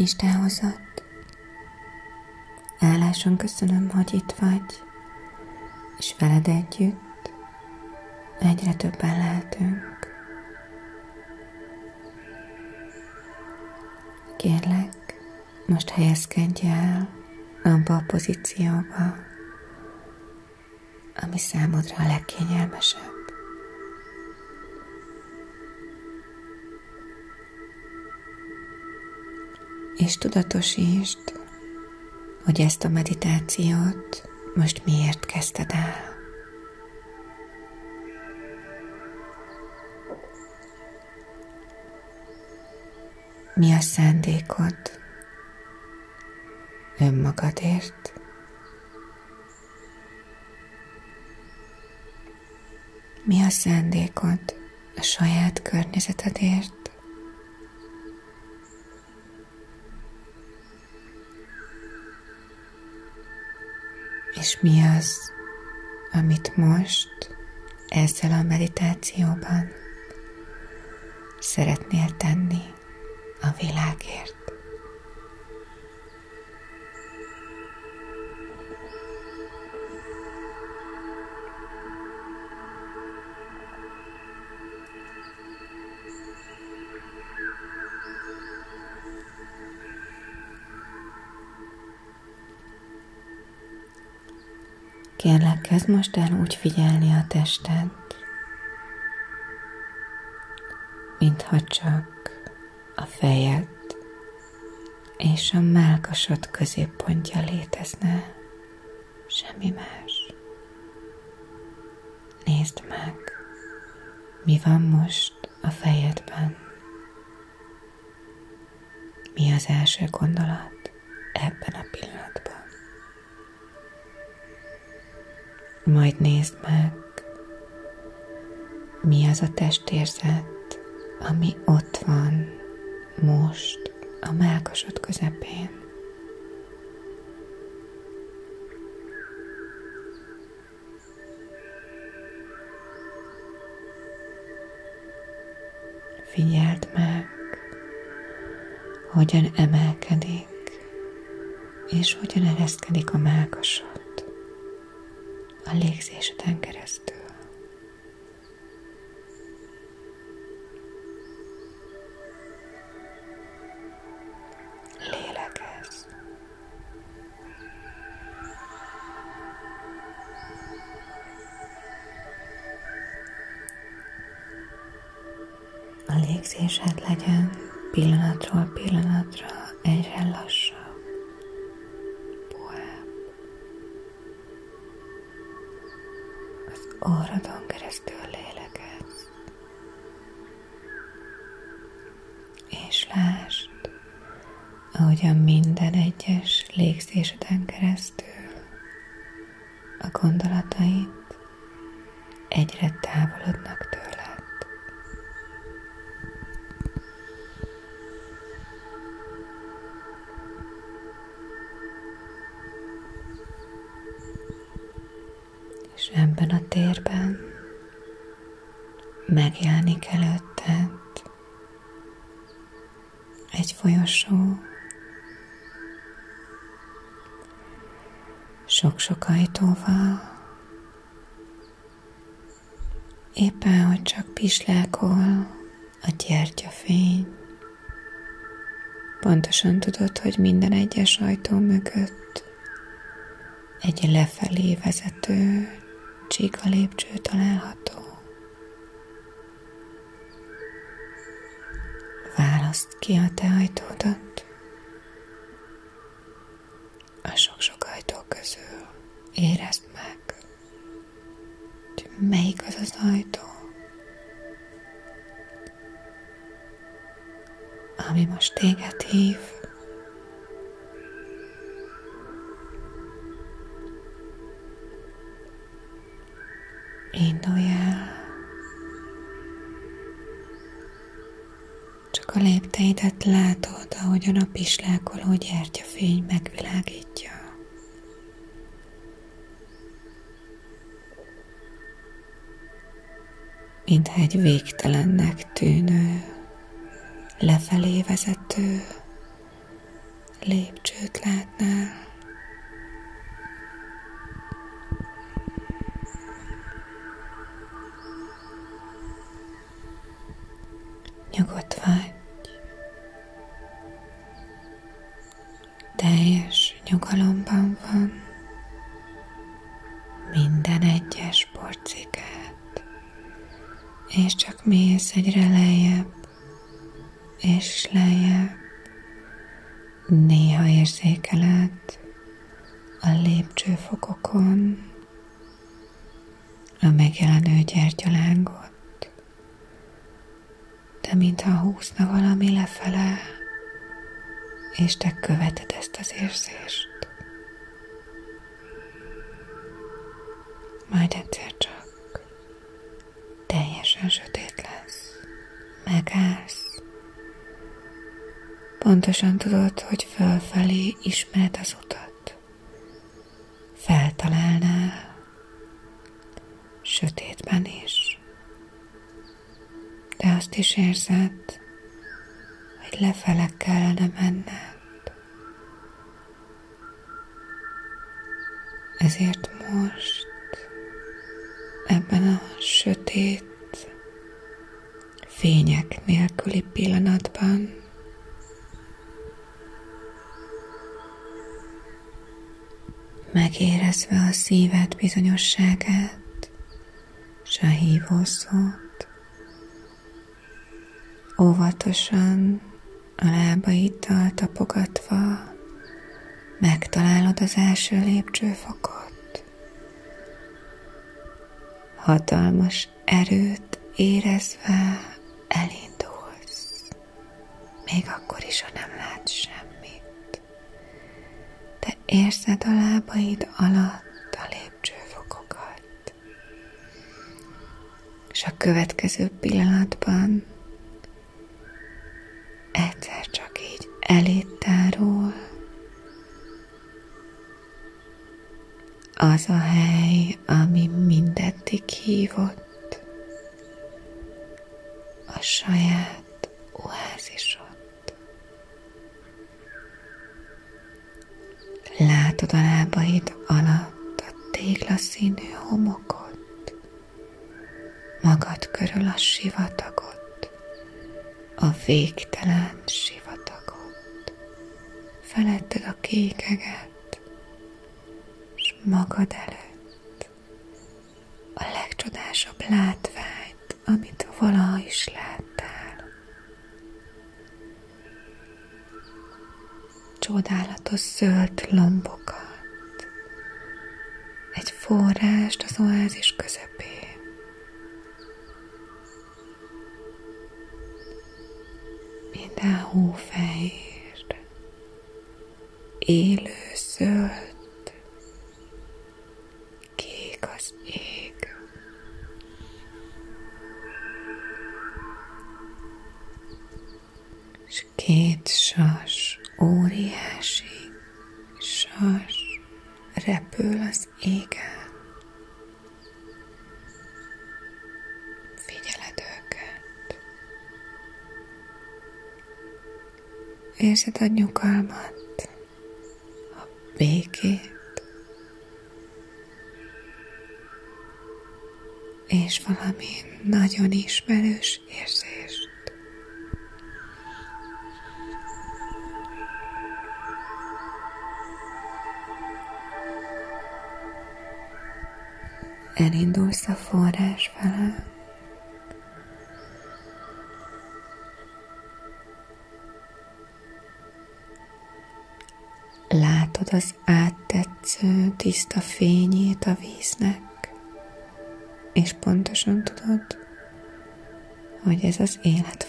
Isten hozott. Álláson köszönöm, hogy itt vagy, és veled együtt egyre többen lehetünk. Kérlek, most helyezkedj el abba a pozícióba, ami számodra a legkényelmesebb. És tudatosítsd, hogy ezt a meditációt most miért kezdted el. Mi a szándékod önmagadért? Mi a szándékod a saját környezetedért? És mi az, amit most ezzel a meditációban szeretnél tenni a világért? Kérlek, kezd most el úgy figyelni a tested, mintha csak a fejed és a melkasod középpontja létezne, semmi más. Nézd meg, mi van most a fejedben. Mi az első gondolat ebben a pillanatban? Majd nézd meg, mi az a testérzet, ami ott van most a melkasod közepén. Figyeld meg, hogyan emelkedik, és hogyan ereszkedik a melkasod a légzéseden keresztül. Ahogyan minden egyes légzéseden keresztül a gondolataid egyre távolodnak tőled. és ebben a térben megjelenik előtted egy folyosó, sok-sok ajtóval, éppen, hogy csak pislákol a gyertyafény. Pontosan tudod, hogy minden egyes ajtó mögött egy lefelé vezető csíka lépcső található. Választ ki a te ajtódat. eras. Egy végtelennek tűnő, lefelé vezető, lépcsőt látnál. Lejjebb, és lejjebb. Néha érzékeled a lépcsőfokokon a megjelenő gyertyalángot, de mintha húzna valami lefele, és te követed ezt az érzést. Majd egyszer csak teljesen sötét lesz. Megállsz. Pontosan tudod, hogy fölfelé ismered az utat. Feltalálnál. Sötétben is. De azt is érzed, hogy lefele kellene menned. Ezért most ebben a sötét, fények nélküli pillanatban. Megérezve a szíved bizonyosságát, s a hívószót, óvatosan a lábaiddal tapogatva megtalálod az első lépcsőfokot. Hatalmas erőt érezve elindulsz, még akkor is, ha nem látsz semmit. De érzed a lábaid alatt a lépcsőfokokat, és a következő pillanatban egyszer csak így elét tárul az a hely, ami mindeddig hívott, saját oázisod. Látod a lábaid alatt a téglaszínű homokot, magad körül a sivatagot, a végtelen sivatagot, feletted a kékeget, magad előtt a legcsodásabb látványt, amit valaha is láttál. Csodálatos zöld lombokat, egy forrást az oázis közepén. Minden hófehér, élő a nyugalmat, a békét, és valami nagyon ismerős érzést. elindulsz a forrás fele. Az áttetsző, tiszta fényét a víznek, és pontosan tudod, hogy ez az élet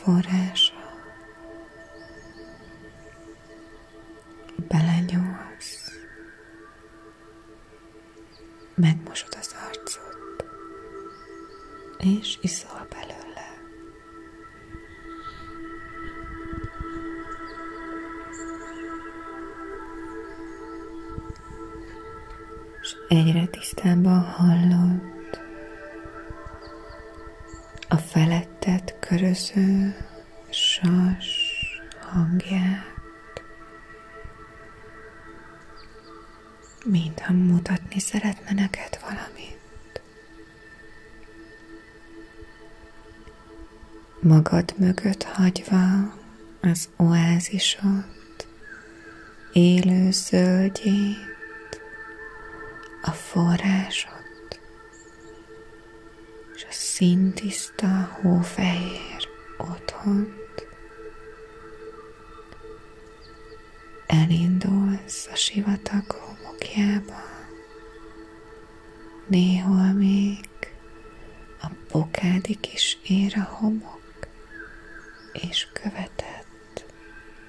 sas hangját, mintha mutatni szeretne neked valamit. Magad mögött hagyva az oázisot, élő zöldjét, a forrásot, és a szintiszta hófehér otthont. Elindulsz a sivatag homokjába, néhol még a bokádik is ér a homok, és követett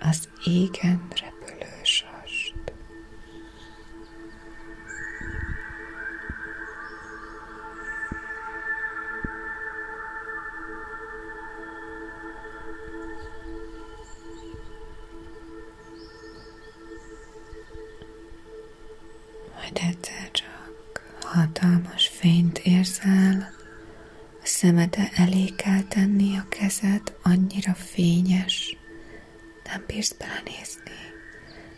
az égen repülős hatalmas fényt érzel, a szemede elé kell tenni a kezed, annyira fényes, nem bírsz belenézni,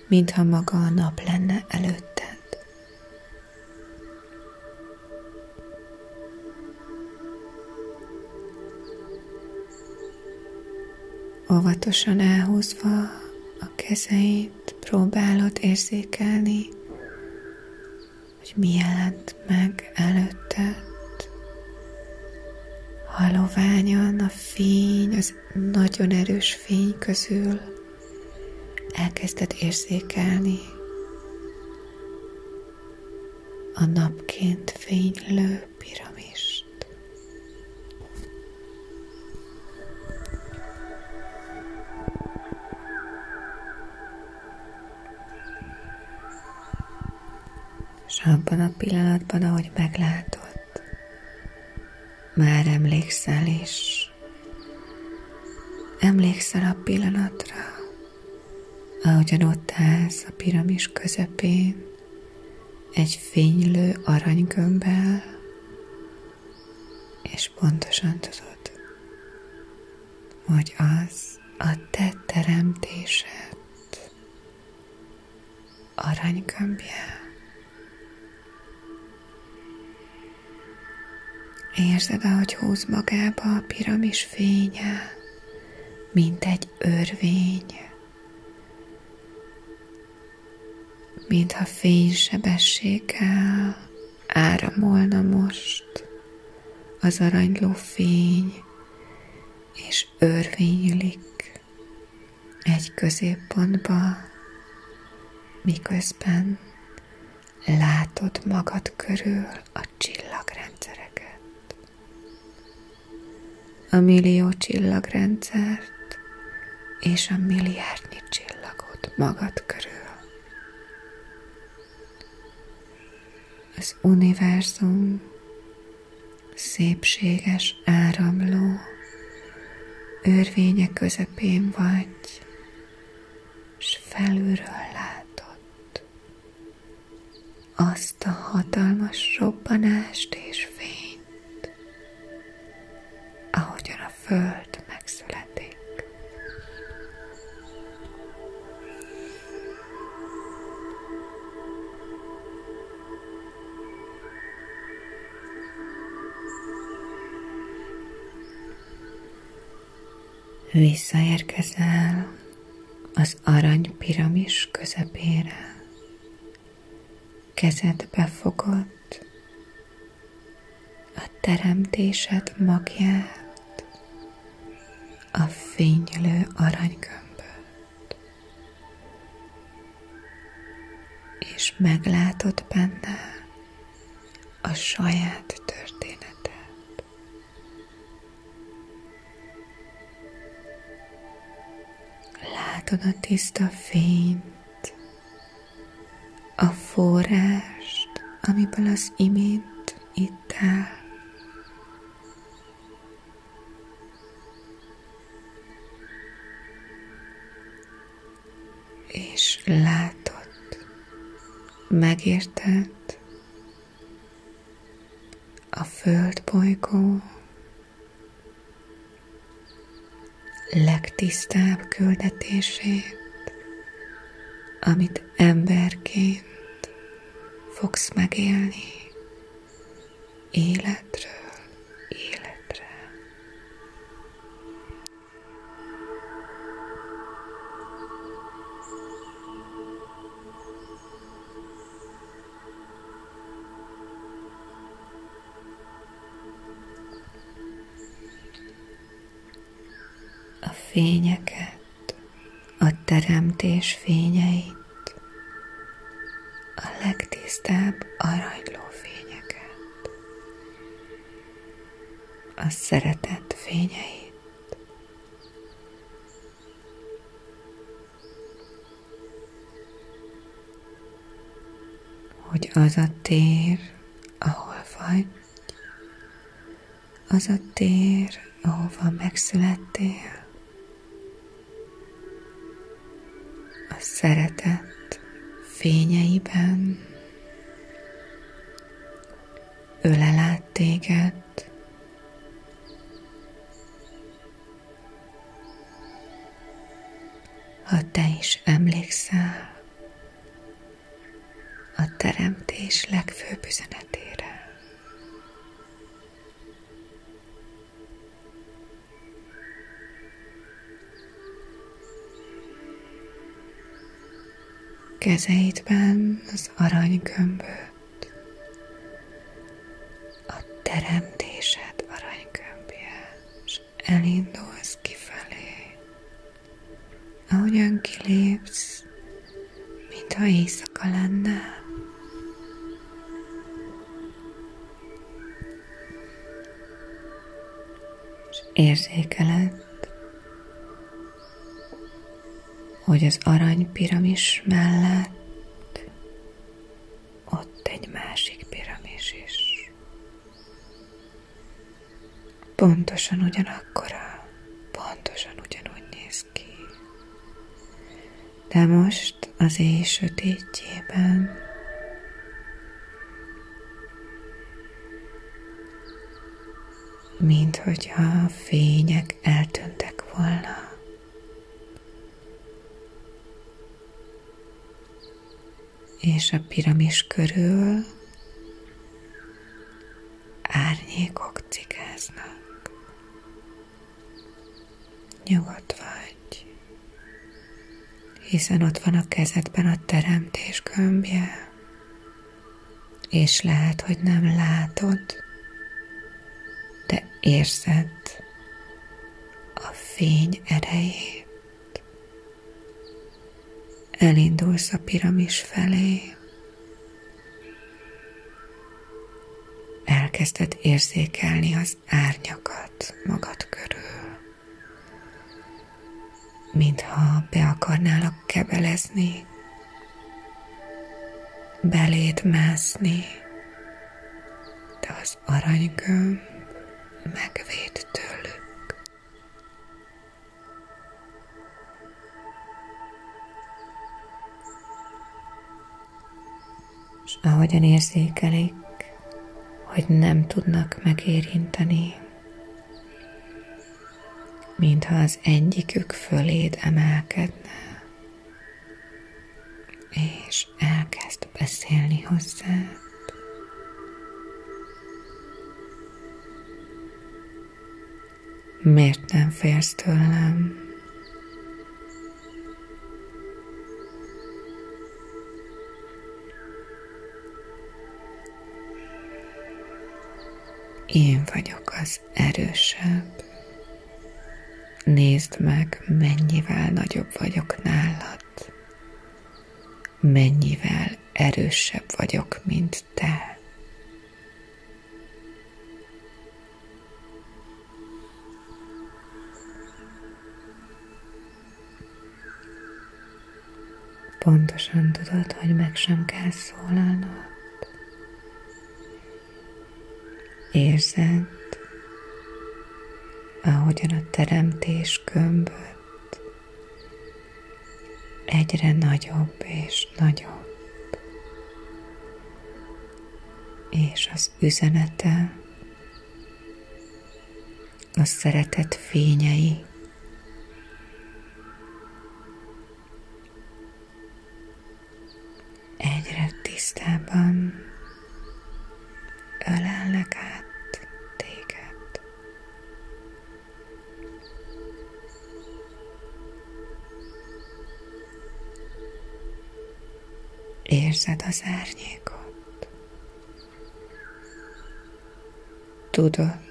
mintha maga a nap lenne előtted. Óvatosan elhúzva a kezeit próbálod érzékelni, hogy mi jelent meg előtted. Haloványan a fény, az nagyon erős fény közül elkezded érzékelni a napként fénylő És abban a pillanatban, ahogy meglátod, már emlékszel is. Emlékszel a pillanatra, ahogyan ott állsz a piramis közepén, egy fénylő aranygömbbel, és pontosan tudod, hogy az a te teremtésed aranygömbje. Érzed, ahogy húz magába a piramis fénye, mint egy örvény, mintha fénysebességgel áramolna most az aranyló fény, és örvénylik egy középpontba, miközben látod magad körül a csillagrendszeret a millió csillagrendszert és a milliárdnyi csillagot magad körül. Az univerzum szépséges áramló örvénye közepén vagy, s felülről látod azt a hatalmas robbanást és föld megszületik. Visszaérkezel az arany piramis közepére. Kezedbe fogod a teremtésed magját, a fénylő aranygömböt, és meglátod benne a saját történetet. Látod a tiszta fényt, a forrást, amiből az imént ittál, és megérted? A földbolygó legtisztább küldetését, amit emberként fogsz megélni életről fényeket, a teremtés fényeit, a legtisztább aranyló fényeket, a szeretet fényeit, hogy az a tér, ahol vagy, az a tér, ahova megszülettél, szeretet fényeiben. Ölel át téged, Kezeidben az aranygömböt, a teremtésed aranygömbje, és elindulsz kifelé. Ahogyan kilépsz, mintha éjszaka lenne, és érzékeled, hogy az arany piramis mellett Pontosan ugyanakkora, pontosan ugyanúgy néz ki. De most az éj sötétjében mint hogyha fények eltűntek volna. És a piramis körül hiszen ott van a kezedben a teremtés gömbje, és lehet, hogy nem látod, de érzed a fény erejét. Elindulsz a piramis felé, elkezded érzékelni az árnyakat magad körül, mintha be akarnálak kebelezni, beléd mászni, de az aranygömb megvéd tőlük. És ahogyan érzékelik, hogy nem tudnak megérinteni, mintha az egyikük föléd emelkedne, és elkezd beszélni hozzád. Miért nem félsz tőlem? Én vagyok az erősebb. Nézd meg, mennyivel nagyobb vagyok nálad. Mennyivel erősebb vagyok, mint te. Pontosan tudod, hogy meg sem kell szólalnod. Érzed, ahogyan a teremtés gömböt egyre nagyobb és nagyobb, és az üzenete, a szeretet fényei az árnyékot. Tudod,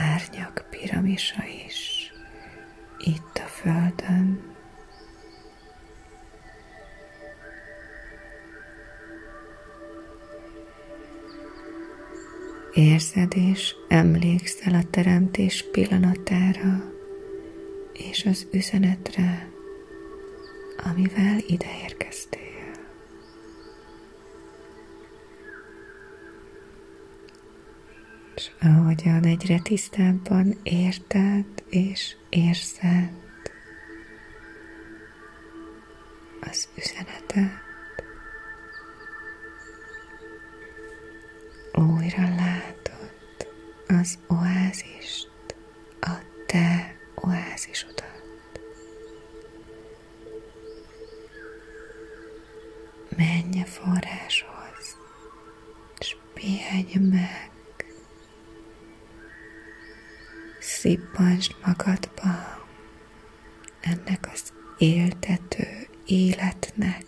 árnyak piramisa is, itt a földön. Érzed és emlékszel a teremtés pillanatára és az üzenetre, amivel ide ahogyan egyre tisztábban érted és érzed az üzenetet, újra látod az oázist, a te oázisodat. Menj a forráshoz, és pihenj meg, szippantsd magadba ennek az éltető életnek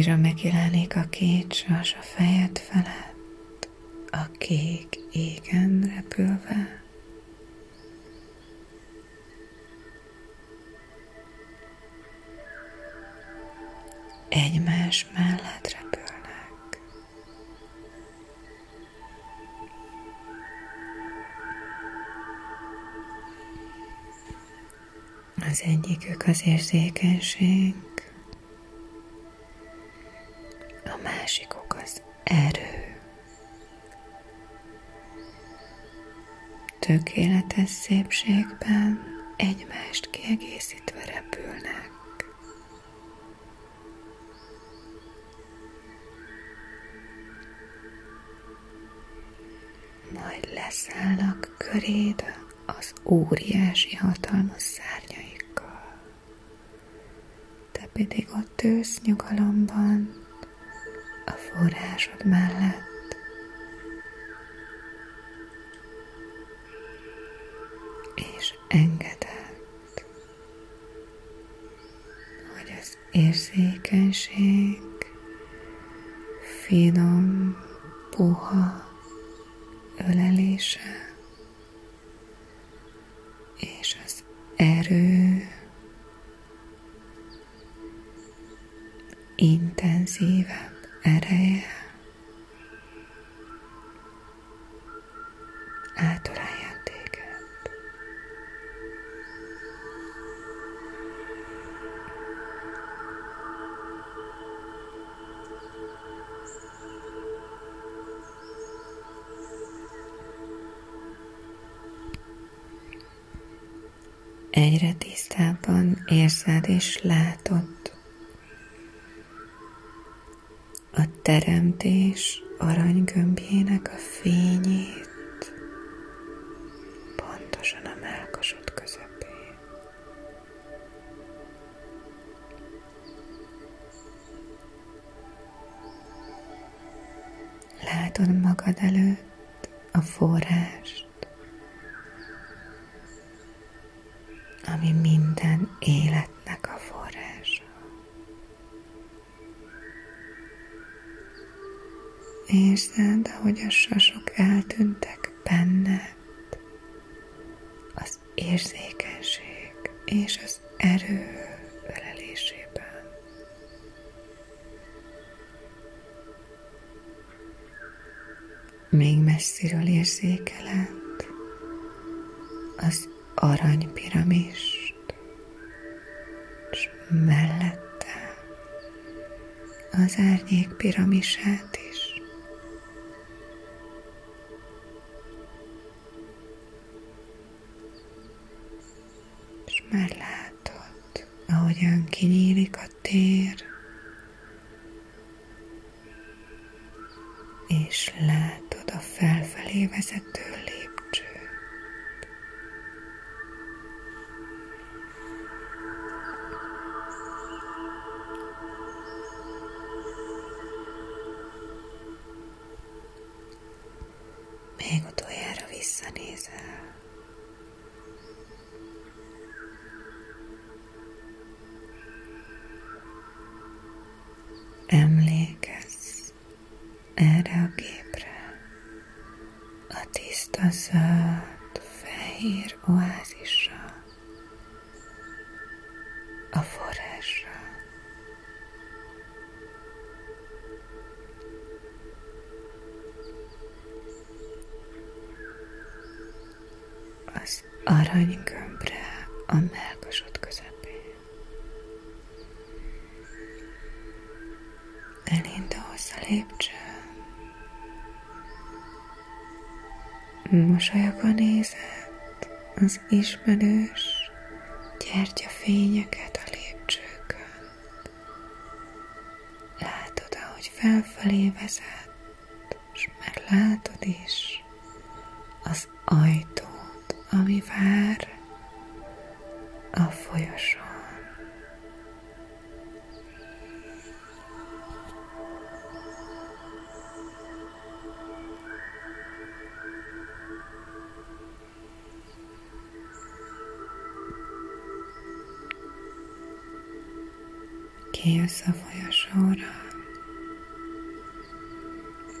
Újra megjelenik a két sas a fejed felett, a kék égen repülve. Egymás mellett repülnek. Az egyikük az érzékenység, Tökéletes szépségben egymást kiegészítve repülnek. Majd leszállnak köréd az óriási hatalmas szárnyaikkal. Te pedig ott ősz nyugalomban, intenzívebb ereje átöleljen téged. Egyre tisztábban érzed és látod teremtés aranygömbjének a Sasok eltűntek benned, az érzékenység és az erő ölelésében. Még messziről érzékeled az aranypiramist, és mellette az árnyék piramisát már látod, ahogyan kinyílik a tér, és látod a felfelé vezető it az ismerős Kijössz a folyosóra,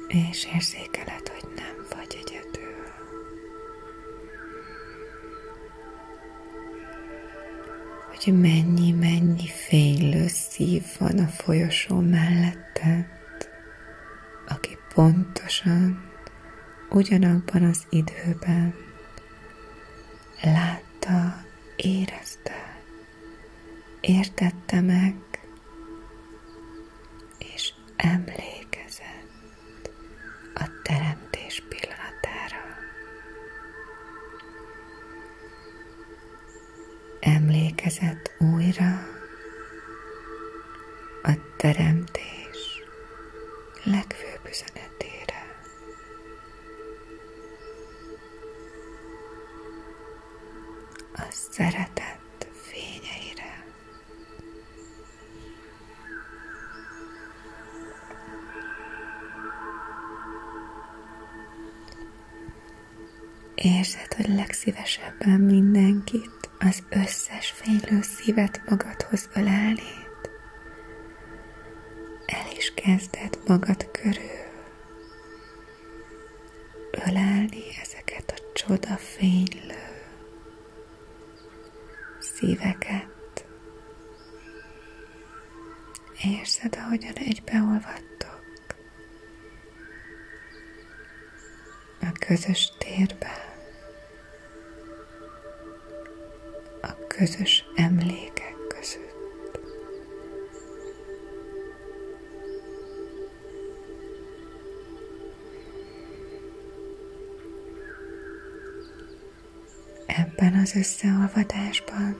és érzékeled, hogy nem vagy egyedül. Hogy mennyi-mennyi fénylő szív van a folyosó melletted, aki pontosan ugyanabban az időben látta, érezte, értette meg, Érzed, hogy legszívesebben mindenkit, az összes fénylő szívet magadhoz ölelnéd. El is kezded magad körül ölelni ezeket a csoda fénylő szíveket. Érzed, ahogyan egybeolvadtok a közös térbe, közös emlékek között. Ebben az összeolvadásban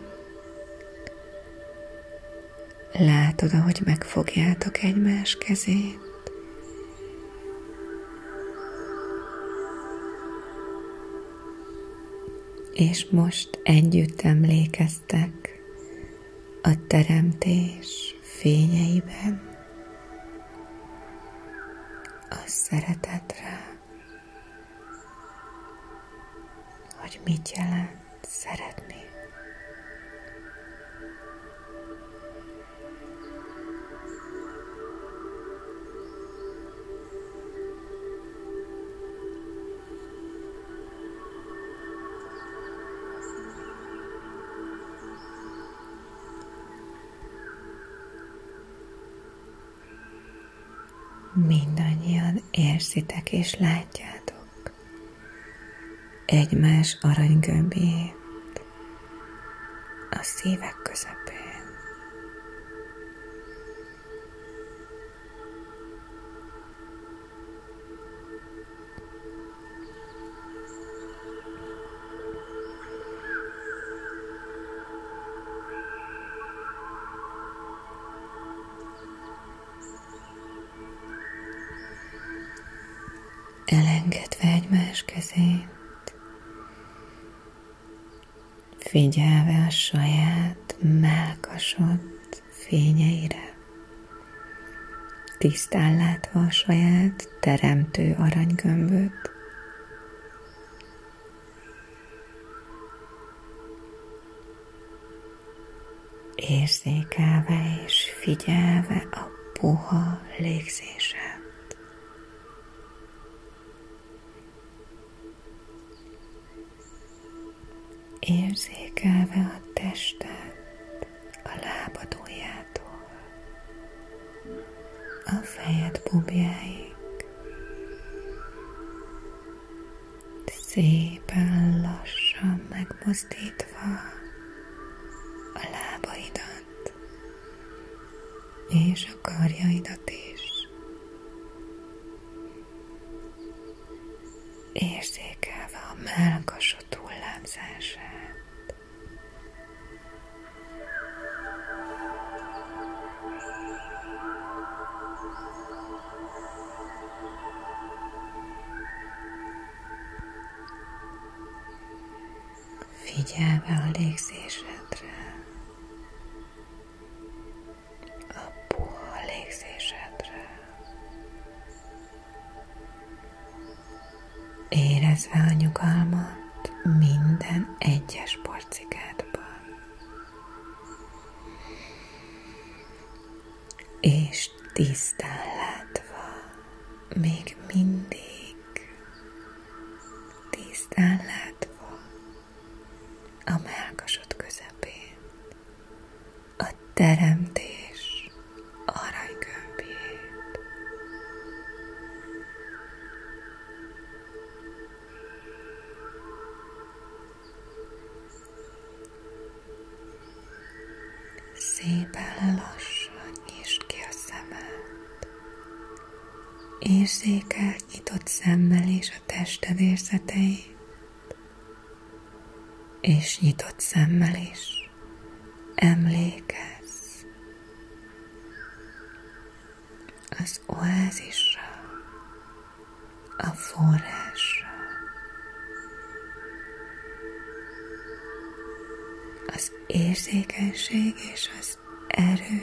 látod, ahogy megfogjátok egymás kezét, és most együtt emlékeztek a teremtés fényeiben a szeretetre, hogy mit jelent szeretni. Mindannyian érzitek és látjátok egymás aranygömbjét a szívek közepén. Elengedve egymás kezét, figyelve a saját melkasod fényeire, tisztán látva a saját teremtő aranygömböt, érzékelve és figyelve a puha légzéset. Érzékelve a testet a lábadójától a fejed bubjáig. Szépen lassan megmozdítva a lábaidat és a karjaidat is. Érzékelve a melkasod hullámzását. figyelve a légzésedre, Szépen lassan nyisd ki a szemed. Érzékelt nyitott szemmel és a tested érzeteit és nyitott szemmel is emlékezz az oázisra, a forrásra, az érzékenység és erő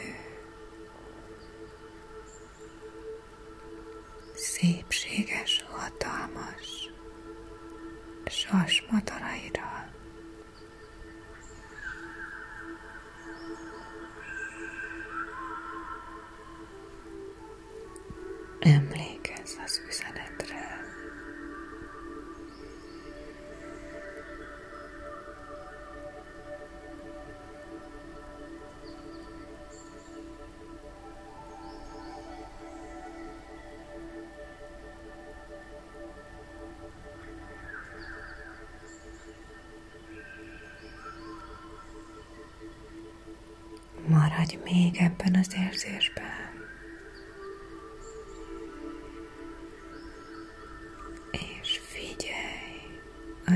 Maradj még ebben az érzésben.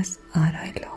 az aranyló